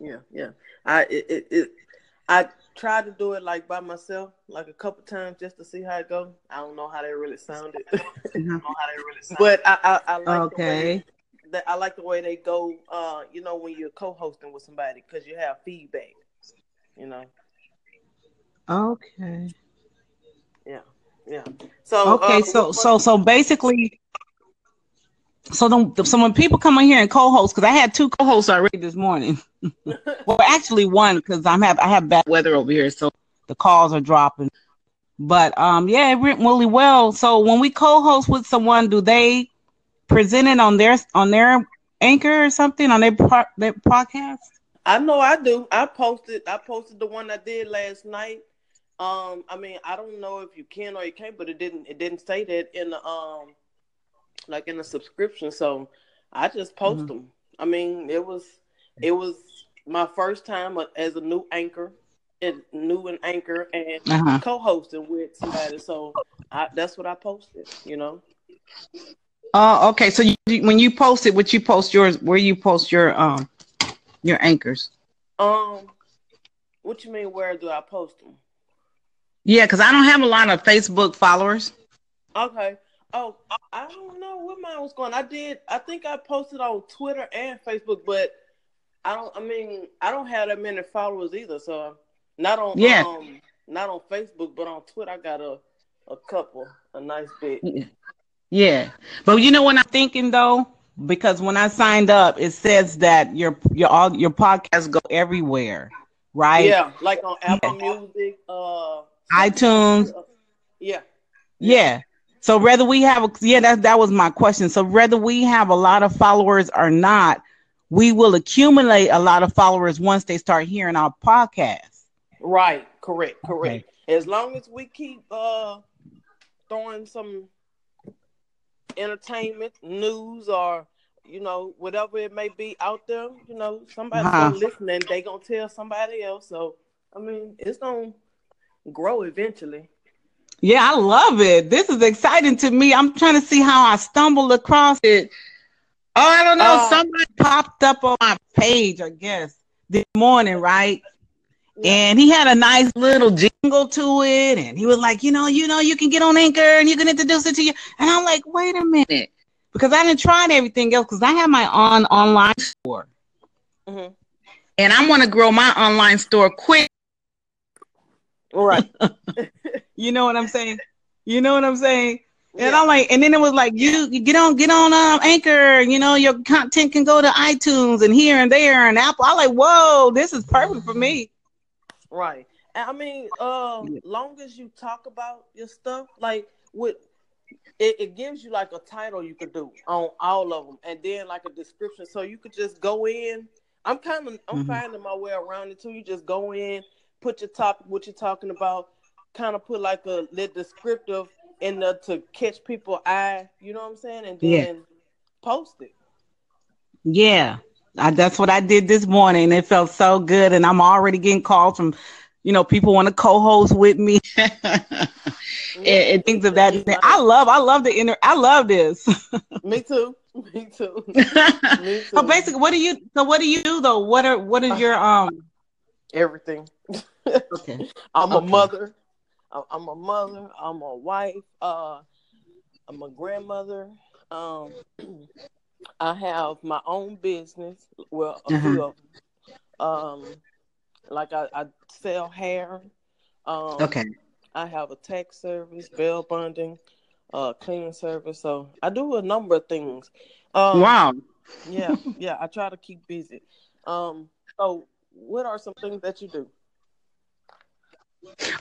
yeah, yeah. I it, it, it I tried to do it like by myself, like a couple times just to see how it go. I don't know how they really sounded. Mhm. but I I, I like Okay. the way that I like the way they go. Uh, you know, when you're co-hosting with somebody because you have feedback. You know, Okay. yeah, yeah. So Okay. uh, So so so basically, so then so when people come in here and co-host, because I had two co-hosts already this morning. well, actually one because I'm have I have bad weather over here, so the calls are dropping. But um, yeah, it went really well. So when we co-host with someone, do they present it on their on their anchor or something on their pro- their podcast? I know I do. I posted. I posted the one I did last night. Um, I mean, I don't know if you can or you can't, but it didn't. It didn't say that in the um, like in a subscription. So I just post Mhm. them. I mean, it was it was my first time as a new anchor, and new an anchor, and Uh-huh. co-hosting with somebody. So I, that's what I posted. You know. Oh, okay. So you, when you post it, what you post yours, where you post your um your anchors? Um, what you mean? Where do I post them? Yeah, because I don't have a lot of Facebook followers. Okay. Oh, I don't know where mine was going. I did. I think I posted on Twitter and Facebook, but I don't. I mean, I don't have that many followers either. So not on. Yeah. Um, not on Facebook, but on Twitter, I got a a couple, a nice bit. Yeah, but you know what I'm thinking though, because when I signed up, it says that your your all your podcasts go everywhere, right? Yeah, like on Apple Music. Uh, iTunes. yeah. Yeah. So whether we have, a, yeah, that that was my question. So whether we have a lot of followers or not, we will accumulate a lot of followers once they start hearing our podcast. Right. Correct. Correct. As long as we keep uh throwing some entertainment, news, or you know whatever it may be out there, you know somebody's gonna listen and they gonna tell somebody else. So I mean, it's gonna grow eventually. Yeah, I love it. This is exciting to me. I'm trying to see how I stumbled across it. Oh, I don't know. Uh, Somebody popped up on my page, I guess, this morning, right? And he had a nice little jingle to it, and he was like, you know, you know, you can get on Anchor and you can introduce it to you. And I'm like, wait a minute, because I didn't try everything else because I have my on online store, Mhm. and I want to grow my online store quick. Right. You know what I'm saying? You know what I'm saying? And Yeah. I'm like, and then it was like, you, you get on, get on um, Anchor. You know, your content can go to iTunes and here and there and Apple. I'm like, whoa, this is perfect for me. Right. I mean, uh, long as you talk about your stuff, like with it, it gives you like a title you could do on all of them, and then like a description, so you could just go in. I'm kind of I'm Mhm. finding my way around it too. You just go in, put your topic, what you're talking about, kind of put like a little descriptive in the to catch people eye. You know what I'm saying? And Yeah. then post it. Yeah, I, that's what I did this morning. It felt so good, and I'm already getting calls from, you know, people want to co-host with me. and, and things of that. I love, I love the inner, I love this. Me too. Me too. Me too. so basically, what do you? So what do you do though? What are what is your um? Everything. Okay. I'm a mother. I'm a mother. I'm a wife. Uh, I'm a grandmother. Um, I have my own business. Well, a few of them. Um, like I, I sell hair. Um, Okay. I have a tax service, bail bonding, uh, cleaning service. So I do a number of things. Um, Wow. Yeah, yeah. I try to keep busy. Um, so what are some things that you do?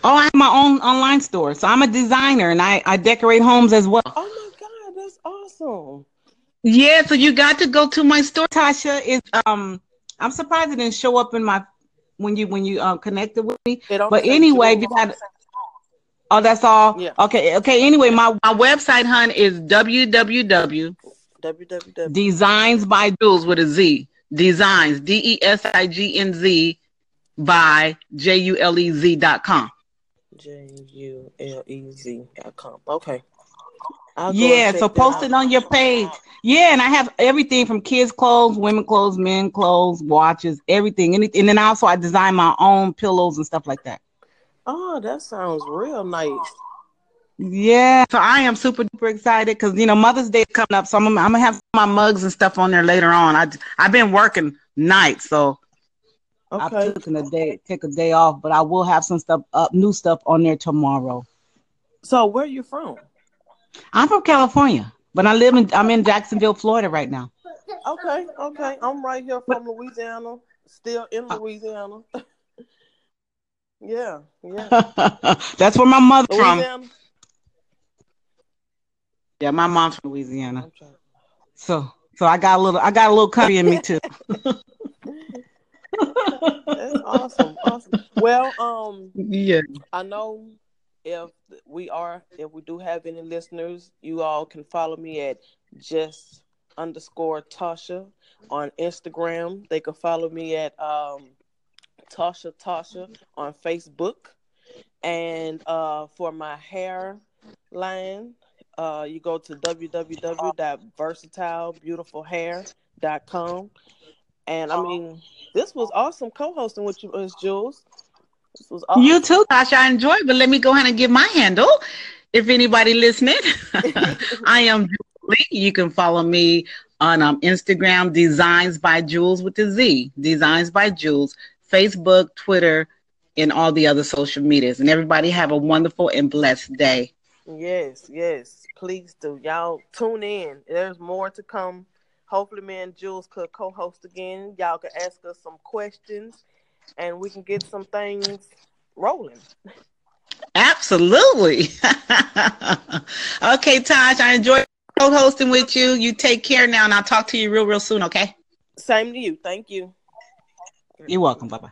Oh, I have my own online store. So I'm a designer and I, I decorate homes as well. Oh my god, that's awesome. Yeah, so you got to go to my store, Tasha. Is um I'm surprised it didn't show up in my when you when you um connected with me. But anyway, Jewel. you got Oh, that's all. Yeah. Okay. Okay. Anyway, my, my website, hun, is www www. designs by Jules with a Z. Designs D E S I G N Z by J U L E Z dot com. J U L E Z dot com. Okay. yeah, so post it on your page. Yeah, and I have everything from kids' clothes, women clothes, men clothes, watches, everything. Anything. And then also I design my own pillows and stuff like that. Oh, that sounds real nice. Yeah, so I am super duper excited because you know Mother's Day is coming up, so I'm, I'm, gonna have my mugs and stuff on there later on. I I've been working nights, so okay. I've taken a day take a day off, but I will have some stuff up, new stuff on there tomorrow. So where are you from? I'm from California, but I live in I'm in Jacksonville, Florida right now. Okay, okay, I'm right here from Louisiana, still in uh, Louisiana. yeah, yeah. That's where my mother Louisiana? from. Yeah, my mom's from Louisiana. So so I got a little I got a little country in me too. That's awesome. Awesome. Well, um yeah. I know if we are if we do have any listeners, you all can follow me at just underscore Tasha on Instagram. They can follow me at um Tasha Tasha on Facebook. And uh for my hair line, uh, you go to www.versatilebeautifulhair.com. And I mean, this was awesome co-hosting with you, Ms. Jules. This was awesome. You too, Tasha. I enjoyed, but let me go ahead and give my handle. If anybody listening, I am Julie. You can follow me on um, Instagram, Designs by Jules with the Z, Designs by Jules, Facebook, Twitter, and all the other social medias. And everybody have a wonderful and blessed day. Yes, yes please do. Y'all tune in. There's more to come. Hopefully, me and Jules could co-host again. Y'all could ask us some questions, and we can get some things rolling. Absolutely. okay, Taj, I enjoyed co-hosting with you. You take care now, and I'll talk to you real, real soon. Okay. Same to you. Thank you. You're welcome. Bye bye.